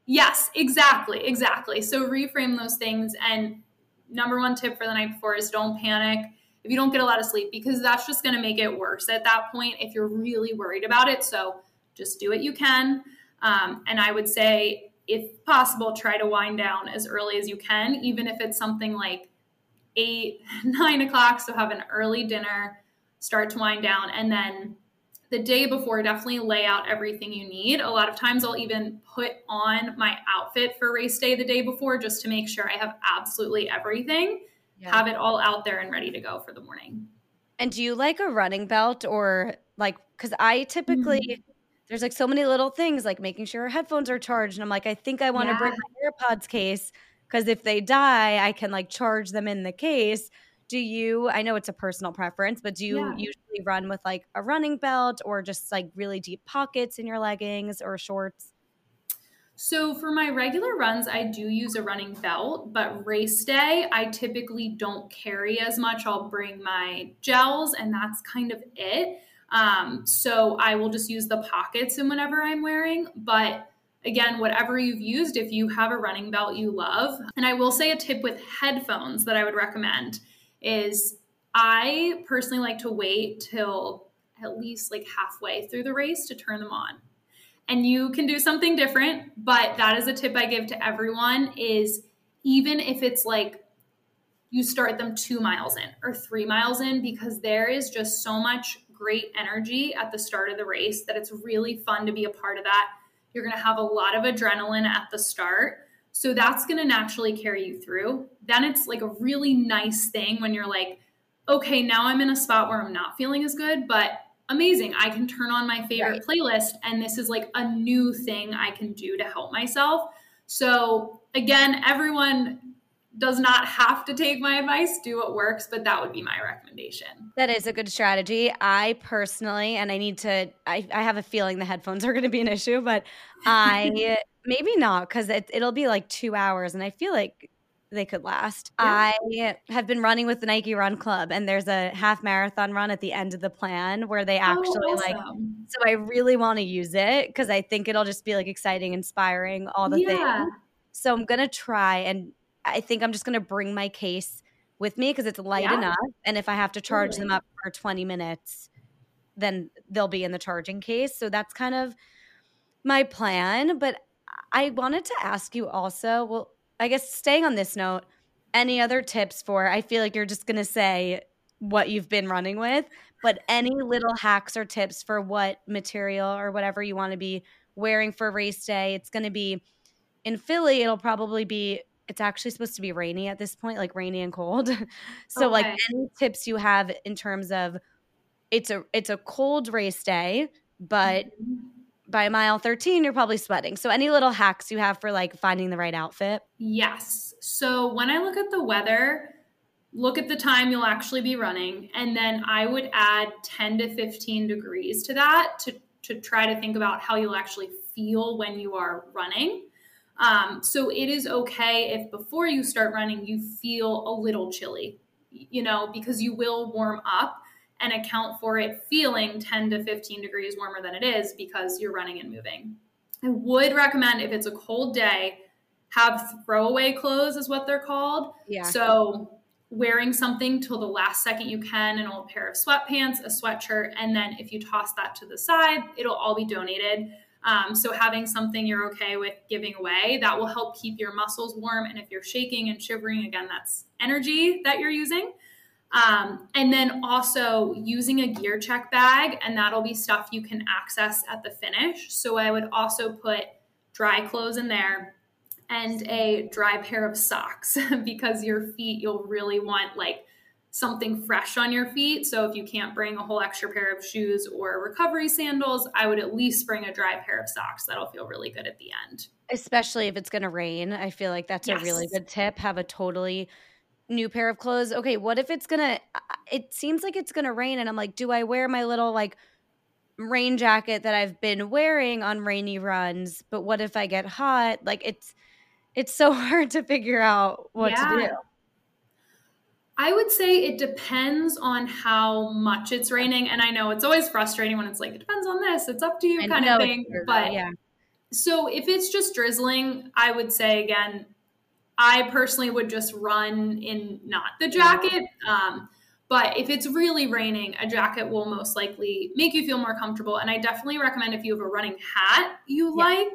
Yes, exactly, exactly. So reframe those things and number one tip for the night before is don't panic if you don't get a lot of sleep because that's just going to make it worse at that point if you're really worried about it. So just do what you can. Um, and I would say, if possible, try to wind down as early as you can, even if it's something like eight, nine o'clock. So have an early dinner, start to wind down, and then the day before, definitely lay out everything you need. A lot of times, I'll even put on my outfit for race day the day before just to make sure I have absolutely everything, yeah. have it all out there and ready to go for the morning. And do you like a running belt or like, because I typically, mm-hmm. There's like so many little things like making sure our headphones are charged. And I'm like, I think I want to yeah. bring my AirPods case because if they die, I can like charge them in the case do you i know it's a personal preference but do you yeah. usually run with like a running belt or just like really deep pockets in your leggings or shorts so for my regular runs i do use a running belt but race day i typically don't carry as much i'll bring my gels and that's kind of it um, so i will just use the pockets in whatever i'm wearing but again, whatever you've used, if you have a running belt you love. And I will say a tip with headphones that I would recommend is I personally like to wait till at least like halfway through the race to turn them on. And you can do something different, but that is a tip I give to everyone is even if it's like you start them 2 miles in or 3 miles in because there is just so much great energy at the start of the race that it's really fun to be a part of that. You're going to have a lot of adrenaline at the start so that's going to naturally carry you through. Then it's like a really nice thing when you're like, okay, now I'm in a spot where I'm not feeling as good, but amazing. I can turn on my favorite right. playlist and this is like a new thing I can do to help myself. So again, everyone does not have to take my advice, do what works, but that would be my recommendation. That is a good strategy. I personally, and I need to, I, I have a feeling the headphones are going to be an issue, but I maybe not because it, it'll be like two hours. And I feel like they could last. Yeah. I have been running with the Nike Run Club, and there's a half marathon run at the end of the plan where they oh, actually oh, awesome. like. So I really want to use it because I think it'll just be like exciting, inspiring, all the yeah. things. So I'm gonna try, and I think I'm just gonna bring my case with me because it's light yeah. enough, and if I have to charge totally. them up for 20 minutes, then they'll be in the charging case. So that's kind of my plan. But I wanted to ask you also. Well I guess staying on this note, any other tips for? I feel like you're just going to say what you've been running with, but any little hacks or tips for what material or whatever you want to be wearing for race day? It's going to be in Philly, it'll probably be it's actually supposed to be rainy at this point, like rainy and cold. so okay. like any tips you have in terms of it's a it's a cold race day, but mm-hmm. by mile 13 you're probably sweating. So any little hacks you have for like finding the right outfit? Yes. So when i look at the weather look at the time you'll actually be running and then i would add 10 to 15 degrees to that to, to try to think about how you'll actually feel when you are running um, so it is okay if before you start running you feel a little chilly you know because you will warm up and account for it feeling 10 to 15 degrees warmer than it is because you're running and moving. I would recommend if it's a cold day, have throwaway clothes is what they're called. Yeah. So wearing something till the last second you can, an old pair of sweatpants, a sweatshirt, and then if you toss that to the side, it'll all be donated. Um, so having something you're okay with giving away that will help keep your muscles warm. And if you're shaking and shivering, again, that's energy that you're using. Um, and then also using a gear check bag, and that'll be stuff you can access at the finish. So I would also put dry clothes in there and a dry pair of socks because your feet, you'll really want like something fresh on your feet. So if you can't bring a whole extra pair of shoes or recovery sandals, I would at least bring a dry pair of socks. That'll feel really good at the end. Especially if it's going to rain. I feel like that's yes. a really good tip. Have a totally new pair of clothes. Okay, what if it's gonna? It seems like it's gonna rain, and I'm like, do I wear my little like rain jacket that I've been wearing on rainy runs? But what if I get hot? Like it's it's so hard to figure out what yeah. to do. I would say it depends on how much it's raining. And I know it's always frustrating when it's like, it depends on this, it's up to you kind of thing. But yeah. So if it's just drizzling, I would say again, I personally would just run in not the jacket. Um, but if it's really raining, a jacket will most likely make you feel more comfortable. And I definitely recommend if you have a running hat you yeah. like,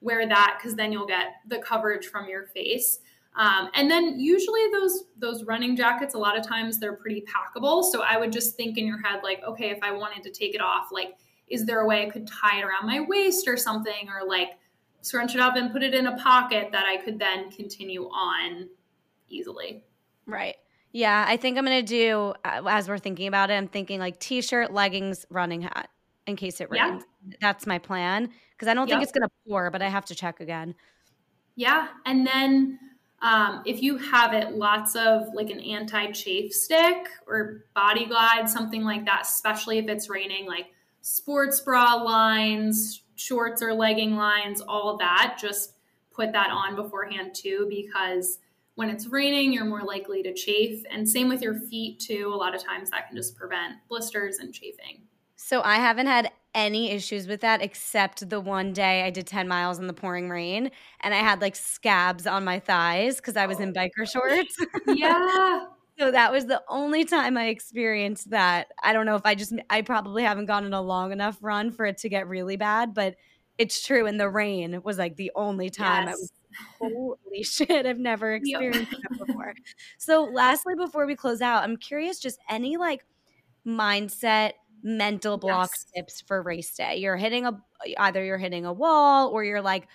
wear that because then you'll get the coverage from your face. Um, and then usually those those running jackets, a lot of times they're pretty packable. So I would just think in your head like, okay, if I wanted to take it off, like, is there a way I could tie it around my waist or something, or like scrunch it up and put it in a pocket that I could then continue on easily. Right. Yeah, I think I'm going to do, uh, as we're thinking about it, I'm thinking like t shirt, leggings, running hat in case it rains. Yeah. That's my plan because I don't yep. think it's going to pour, but I have to check again. Yeah. And then um, if you have it, lots of like an anti chafe stick or body glide, something like that, especially if it's raining, like sports bra lines, shorts or legging lines, all that, just put that on beforehand too, because when it's raining, you're more likely to chafe. And same with your feet too. A lot of times that can just prevent blisters and chafing. So I haven't had any issues with that except the one day I did 10 miles in the pouring rain and I had like scabs on my thighs because I was in biker shorts. yeah. So that was the only time I experienced that. I don't know if I just, I probably haven't gone on a long enough run for it to get really bad, but it's true. And the rain was like the only time yes. I was, holy shit, I've never experienced yep. that before. So, lastly, before we close out, I'm curious just any like mindset, mental block yes. tips for race day. You're hitting a, either you're hitting a wall or you're like,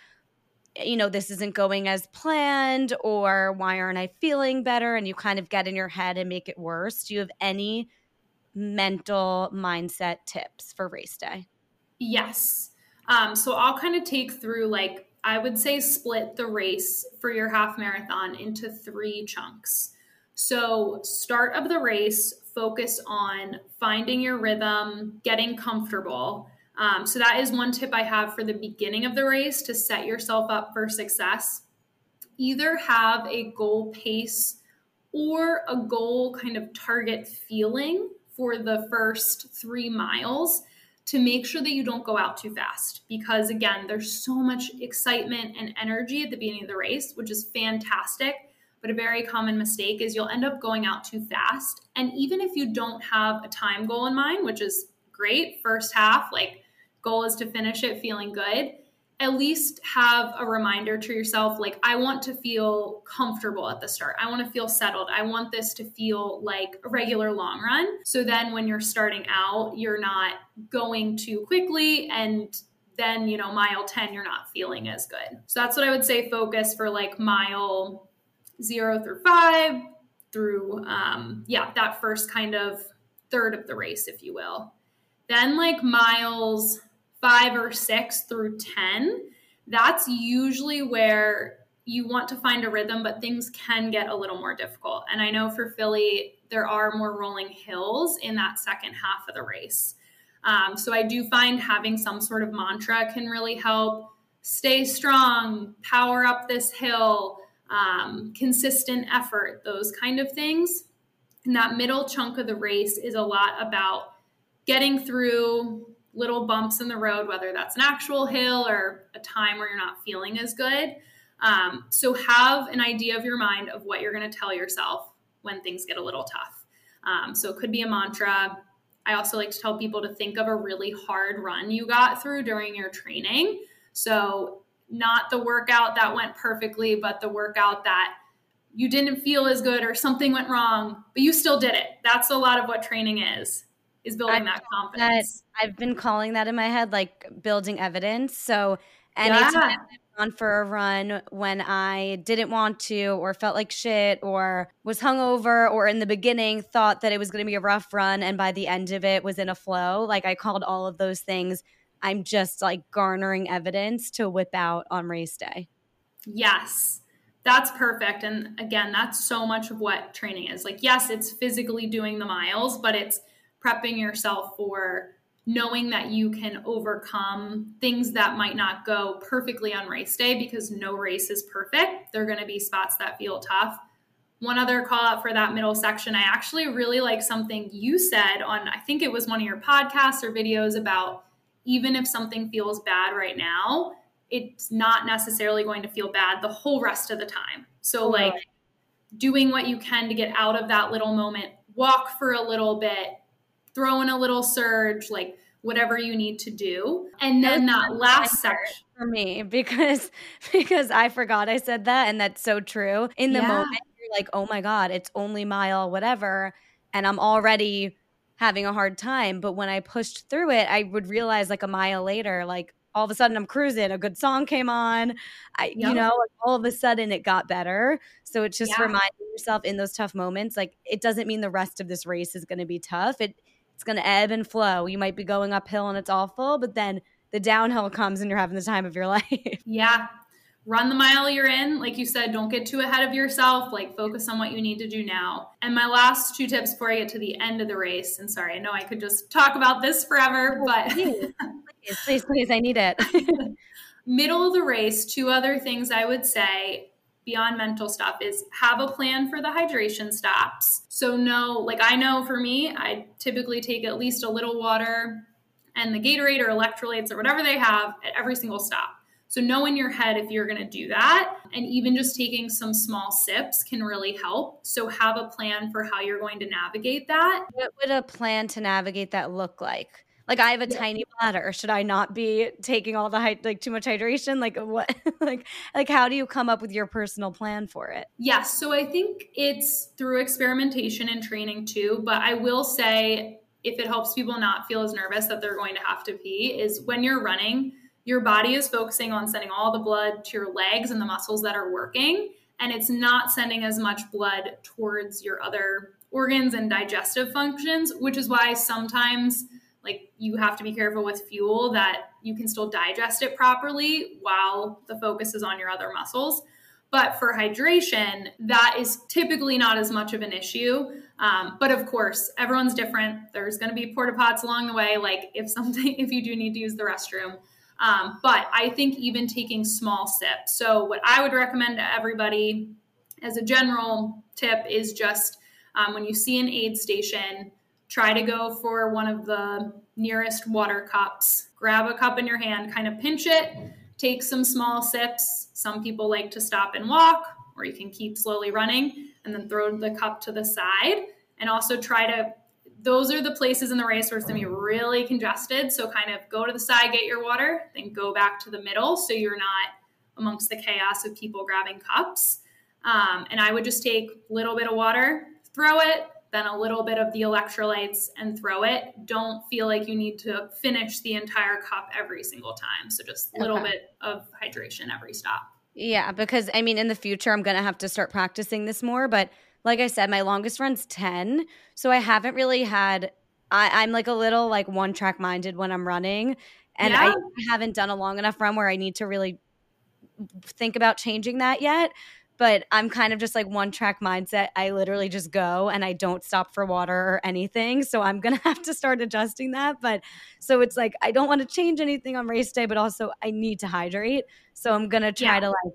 you know, this isn't going as planned, or why aren't I feeling better? And you kind of get in your head and make it worse. Do you have any mental mindset tips for race day? Yes. Um, so I'll kind of take through, like, I would say split the race for your half marathon into three chunks. So, start of the race, focus on finding your rhythm, getting comfortable. Um, so that is one tip I have for the beginning of the race to set yourself up for success. either have a goal pace or a goal kind of target feeling for the first three miles to make sure that you don't go out too fast. Because again, there's so much excitement and energy at the beginning of the race, which is fantastic. But a very common mistake is you'll end up going out too fast. And even if you don't have a time goal in mind, which is great, first half, like goal is to finish it feeling good at least have a reminder to yourself like i want to feel comfortable at the start. I want to feel settled. I want this to feel like a regular long run. So then when you're starting out you're not going too quickly and then you know mile 10 you're not feeling as good. So that's what i would say focus for like mile 0 through 5 through um yeah that first kind of third of the race if you will then like miles five or six through 10, that's usually where you want to find a rhythm, but things can get a little more difficult. And I know for Philly, there are more rolling hills in that second half of the race. Um, so I do find having some sort of mantra can really help. Stay strong, power up this hill, um, consistent effort, those kind of things. And that middle chunk of the race is a lot about getting through little bumps in the road, whether that's an actual hill or a time where you're not feeling as good. Um, so have an idea of your mind of what you're going to tell yourself when things get a little tough. Um, so it could be a mantra. I also like to tell people to think of a really hard run you got through during your training. So not the workout that went perfectly, but the workout that you didn't feel as good or something went wrong, but you still did it. That's a lot of what training is is building I that confidence. That, I've been calling that in my head like building evidence. So anytime yeah. I've gone for a run when I didn't want to or felt like shit or was hungover or in the beginning thought that it was going to be a rough run and by the end of it was in a flow, like I called all of those things. I'm just like garnering evidence to whip out on race day. Yes. That's perfect. And again, that's so much of what training is. Like, yes, it's physically doing the miles, but it's prepping yourself for knowing that you can overcome things that might not go perfectly on race day because no race is perfect. There are going to be spots that feel tough. One other call out for that middle section, I actually really like something you said on, I think it was one of your podcasts or videos about even if something feels bad right now, it's not necessarily going to feel bad the whole rest of the time. So, like, doing what you can to get out of that little moment, walk for a little bit, throw in a little surge, like whatever you need to do. And then that last section for me because because I forgot I said that and that's so true. In the yeah. moment you're like, "Oh my god, it's only mile whatever." And I'm already having a hard time, but when I pushed through it, I would realize like a mile later like all of a sudden I'm cruising. A good song came on. I, yep. you know, all of a sudden it got better. So it's just yeah. reminding yourself in those tough moments, like it doesn't mean the rest of this race is going to be tough. It it's going to ebb and flow. You might be going uphill and it's awful, but then the downhill comes and you're having the time of your life. Yeah. Run the mile you're in. Like you said, don't get too ahead of yourself. Like focus on what you need to do now. And my last two tips before I get to the end of the race. And sorry, I know I could just talk about this forever, but please, please, please, I need it. Middle of the race, two other things I would say beyond mental stuff is have a plan for the hydration stops. So know, like I know for me, I typically take at least a little water and the Gatorade or electrolytes or whatever they have at every single stop. So know in your head if you're going to do that and even just taking some small sips can really help. So have a plan for how you're going to navigate that. What would a plan to navigate that look like? Like I have a yeah. tiny bladder. Should I not be taking all the like too much hydration? Like what? like like how do you come up with your personal plan for it? Yes. So I think it's through experimentation and training too. But I will say, if it helps people not feel as nervous that they're going to have to pee, is when you're running, your body is focusing on sending all the blood to your legs and the muscles that are working, and it's not sending as much blood towards your other organs and digestive functions, which is why sometimes like you have to be careful with fuel that you can still digest it properly while the focus is on your other muscles. But for hydration, that is typically not as much of an issue. Um, but of course, everyone's different. There's going to be porta pots along the way. Like if something, if you do need to use the restroom. Um, but I think even taking small sips. So, what I would recommend to everybody as a general tip is just um, when you see an aid station, try to go for one of the nearest water cups. Grab a cup in your hand, kind of pinch it, take some small sips. Some people like to stop and walk, or you can keep slowly running and then throw the cup to the side. And also try to, those are the places in the race where it's gonna be really congested. So kind of go to the side, get your water, then go back to the middle so you're not amongst the chaos of people grabbing cups. Um, and I would just take a little bit of water, throw it, then a little bit of the electrolytes and throw it. Don't feel like you need to finish the entire cup every single time. So just a little okay. bit of hydration every stop. Yeah, because I mean, in the future, I'm going to have to start practicing this more. But like I said, my longest run's 10. So I haven't really had, I, am like a little like one track minded when I'm running. And yeah. I haven't done a long enough run where I need to really think about changing that yet but I'm kind of just like one track mindset. I literally just go and I don't stop for water or anything. So I'm going to have to start adjusting that. But so it's like, I don't want to change anything on race day, but also I need to hydrate. So I'm going to try yeah. to like,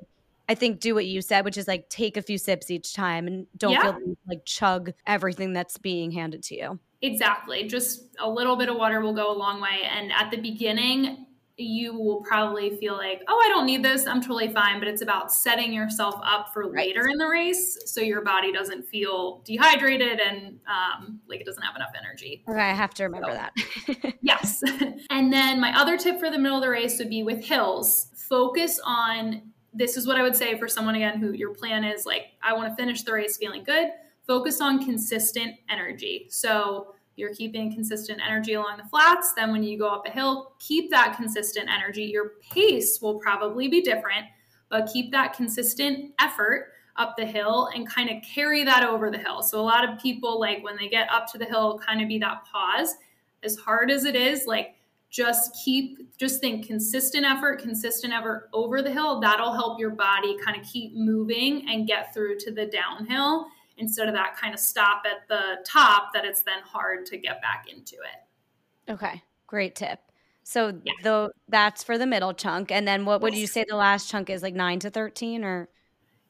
I think do what you said, which is like take a few sips each time and don't yeah. feel like chug everything that's being handed to you. Exactly. Just a little bit of water will go a long way. And at the beginning, you will probably feel like, oh, I don't need this. I'm totally fine. But it's about setting yourself up for right. later in the race so your body doesn't feel dehydrated and um, like it doesn't have enough energy. Okay, I have to remember so, that. yes. and then my other tip for the middle of the race would be with hills. Focus on this is what I would say for someone again who your plan is like, I want to finish the race feeling good. Focus on consistent energy. So you're keeping consistent energy along the flats. Then when you go up a hill, keep that consistent energy. Your pace will probably be different, but keep that consistent effort up the hill and kind of carry that over the hill. So a lot of people like when they get up to the hill kind of be that pause. As hard as it is, like just keep just think consistent effort, consistent effort over the hill. That'll help your body kind of keep moving and get through to the downhill instead of that kind of stop at the top that it's then hard to get back into it. Okay, great tip. So yeah. though that's for the middle chunk and then what would you say the last chunk is like 9 to 13 or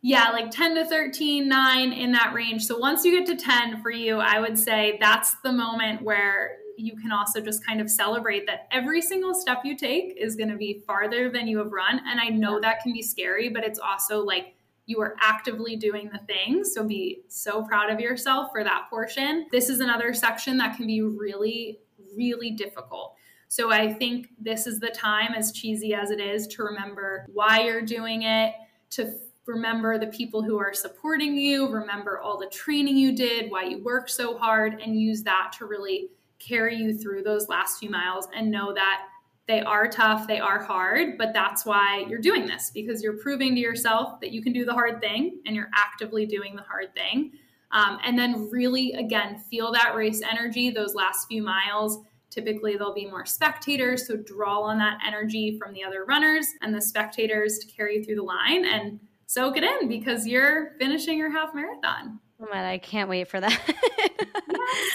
yeah, like 10 to 13, 9 in that range. So once you get to 10 for you, I would say that's the moment where you can also just kind of celebrate that every single step you take is going to be farther than you have run. And I know that can be scary, but it's also like you are actively doing the thing. So be so proud of yourself for that portion. This is another section that can be really, really difficult. So I think this is the time, as cheesy as it is, to remember why you're doing it, to remember the people who are supporting you, remember all the training you did, why you worked so hard, and use that to really carry you through those last few miles and know that they are tough, they are hard, but that's why you're doing this because you're proving to yourself that you can do the hard thing and you're actively doing the hard thing. Um, and then, really, again, feel that race energy those last few miles. Typically, there'll be more spectators, so draw on that energy from the other runners and the spectators to carry you through the line and soak it in because you're finishing your half marathon. Oh man, I can't wait for that.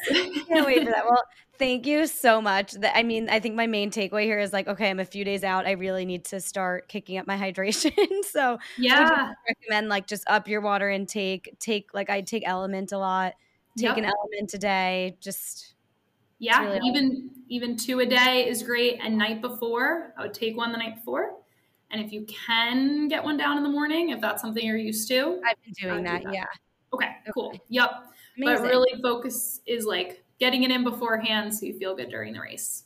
can't wait for that. Well, thank you so much. I mean, I think my main takeaway here is like, okay, I'm a few days out. I really need to start kicking up my hydration. so yeah, recommend like just up your water intake. Take like I take LMNT a lot. Take yep. an LMNT a day. Just yeah, really even even two a day is great. And night before, I would take one the night before. And if you can get one down in the morning, if that's something you're used to, I've been doing that, do that. Yeah. Okay, cool. Yep. Amazing. But really focus is like getting it in beforehand so you feel good during the race.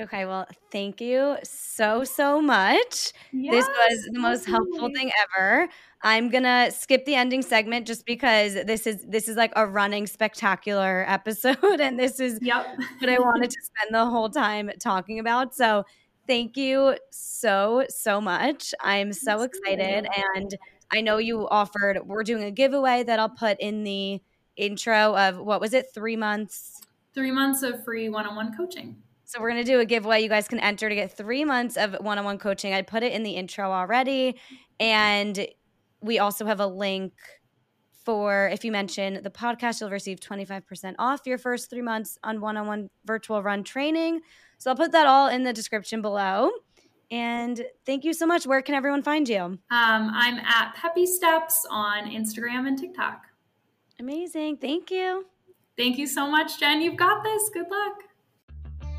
Okay, well, thank you so, so much. Yes, this was the most helpful thing ever. I'm gonna skip the ending segment just because this is this is like a running spectacular episode, and this is yep. what I wanted to spend the whole time talking about. So thank you so, so much. I'm so excited. And I know you offered, we're doing a giveaway that I'll put in the intro of what was it, three months? Three months of free one on one coaching. So we're going to do a giveaway. You guys can enter to get three months of one on one coaching. I put it in the intro already. And we also have a link for if you mention the podcast, you'll receive 25% off your first three months on one on one virtual run training. So I'll put that all in the description below. And thank you so much. Where can everyone find you? Um, I'm at Peppy Steps on Instagram and TikTok. Amazing. Thank you. Thank you so much, Jen. You've got this. Good luck.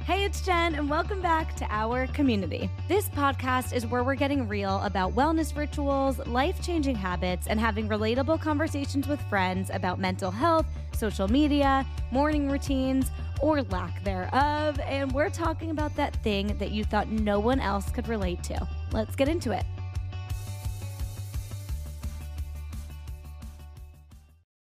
Hey, it's Jen, and welcome back to our community. This podcast is where we're getting real about wellness rituals, life changing habits, and having relatable conversations with friends about mental health, social media, morning routines, or lack thereof. And we're talking about that thing that you thought no one else could relate to. Let's get into it.